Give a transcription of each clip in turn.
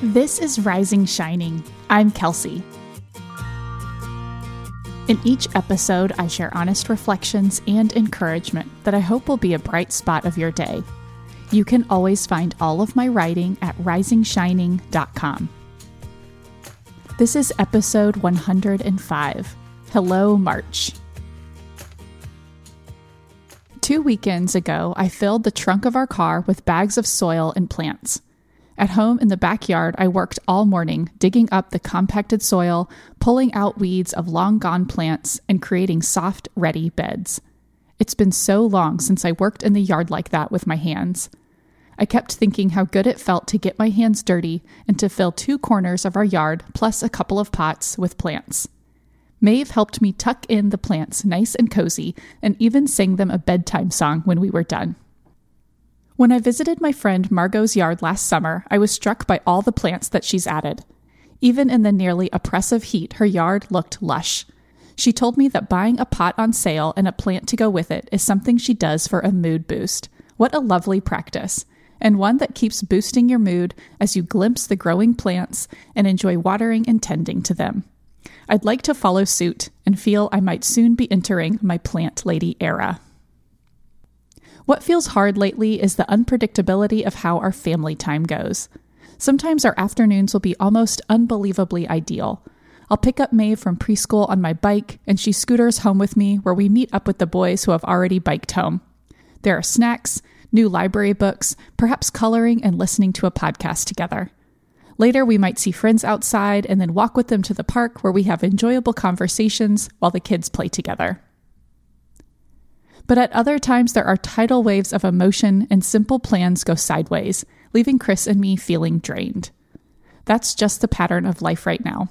This is Rising Shining. I'm Kelsey. In each episode, I share honest reflections and encouragement that I hope will be a bright spot of your day. You can always find all of my writing at risingshining.com. This is episode 105. Hello, March. Two weekends ago, I filled the trunk of our car with bags of soil and plants. At home in the backyard, I worked all morning digging up the compacted soil, pulling out weeds of long gone plants, and creating soft, ready beds. It's been so long since I worked in the yard like that with my hands. I kept thinking how good it felt to get my hands dirty and to fill two corners of our yard plus a couple of pots with plants. Maeve helped me tuck in the plants nice and cozy and even sang them a bedtime song when we were done. When I visited my friend Margot's yard last summer, I was struck by all the plants that she's added. Even in the nearly oppressive heat, her yard looked lush. She told me that buying a pot on sale and a plant to go with it is something she does for a mood boost. What a lovely practice! And one that keeps boosting your mood as you glimpse the growing plants and enjoy watering and tending to them. I'd like to follow suit and feel I might soon be entering my plant lady era. What feels hard lately is the unpredictability of how our family time goes. Sometimes our afternoons will be almost unbelievably ideal. I'll pick up Maeve from preschool on my bike, and she scooters home with me, where we meet up with the boys who have already biked home. There are snacks, new library books, perhaps coloring and listening to a podcast together. Later, we might see friends outside and then walk with them to the park where we have enjoyable conversations while the kids play together. But at other times, there are tidal waves of emotion and simple plans go sideways, leaving Chris and me feeling drained. That's just the pattern of life right now.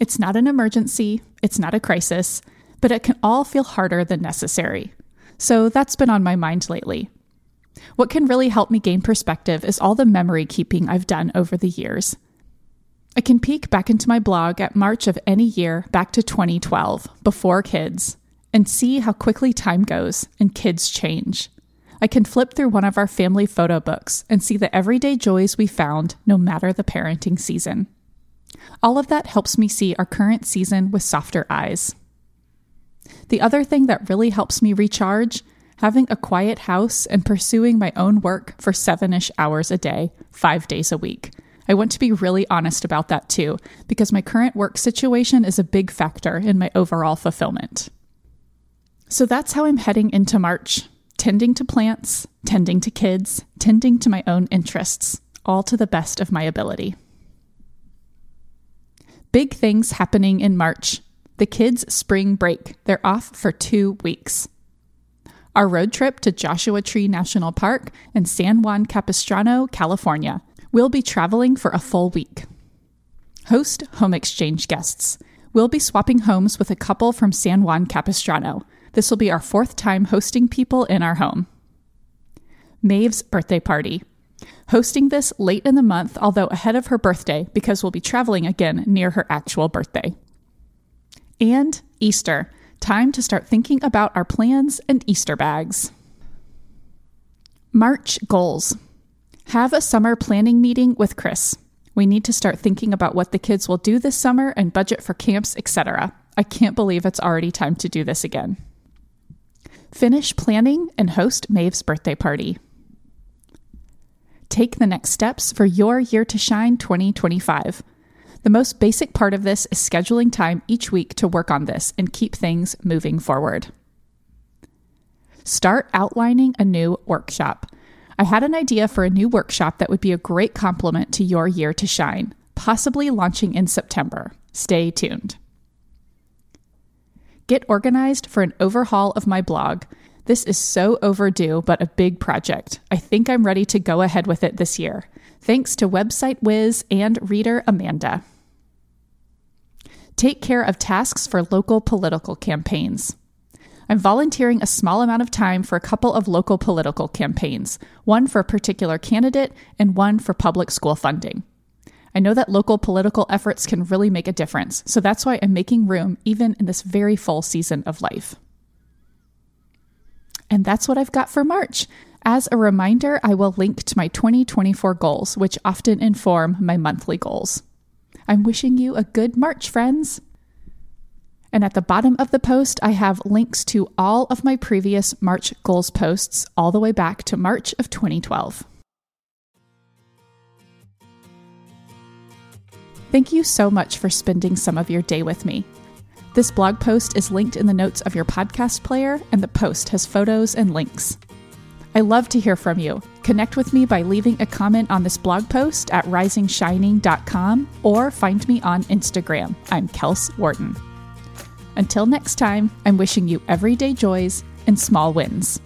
It's not an emergency, it's not a crisis, but it can all feel harder than necessary. So that's been on my mind lately. What can really help me gain perspective is all the memory keeping I've done over the years. I can peek back into my blog at March of any year back to 2012, before kids, and see how quickly time goes and kids change. I can flip through one of our family photo books and see the everyday joys we found no matter the parenting season. All of that helps me see our current season with softer eyes. The other thing that really helps me recharge having a quiet house and pursuing my own work for seven ish hours a day, five days a week. I want to be really honest about that too, because my current work situation is a big factor in my overall fulfillment. So that's how I'm heading into March tending to plants, tending to kids, tending to my own interests, all to the best of my ability. Big things happening in March. The kids' spring break. They're off for two weeks. Our road trip to Joshua Tree National Park in San Juan Capistrano, California. We'll be traveling for a full week. Host home exchange guests. We'll be swapping homes with a couple from San Juan Capistrano. This will be our fourth time hosting people in our home. Maeve's birthday party. Hosting this late in the month, although ahead of her birthday, because we'll be traveling again near her actual birthday. And Easter time to start thinking about our plans and Easter bags. March goals. Have a summer planning meeting with Chris. We need to start thinking about what the kids will do this summer and budget for camps, etc. I can't believe it's already time to do this again. Finish planning and host Maeve's birthday party. Take the next steps for your Year to Shine 2025. The most basic part of this is scheduling time each week to work on this and keep things moving forward. Start outlining a new workshop. I had an idea for a new workshop that would be a great complement to your year to shine, possibly launching in September. Stay tuned. Get organized for an overhaul of my blog. This is so overdue, but a big project. I think I'm ready to go ahead with it this year. Thanks to website whiz and reader Amanda take care of tasks for local political campaigns. I'm volunteering a small amount of time for a couple of local political campaigns, one for a particular candidate and one for public school funding. I know that local political efforts can really make a difference, so that's why I'm making room even in this very full season of life. And that's what I've got for March. As a reminder, I will link to my 2024 goals, which often inform my monthly goals. I'm wishing you a good March, friends. And at the bottom of the post, I have links to all of my previous March goals posts, all the way back to March of 2012. Thank you so much for spending some of your day with me. This blog post is linked in the notes of your podcast player, and the post has photos and links. I love to hear from you. Connect with me by leaving a comment on this blog post at risingshining.com or find me on Instagram. I'm Kels Wharton. Until next time, I'm wishing you everyday joys and small wins.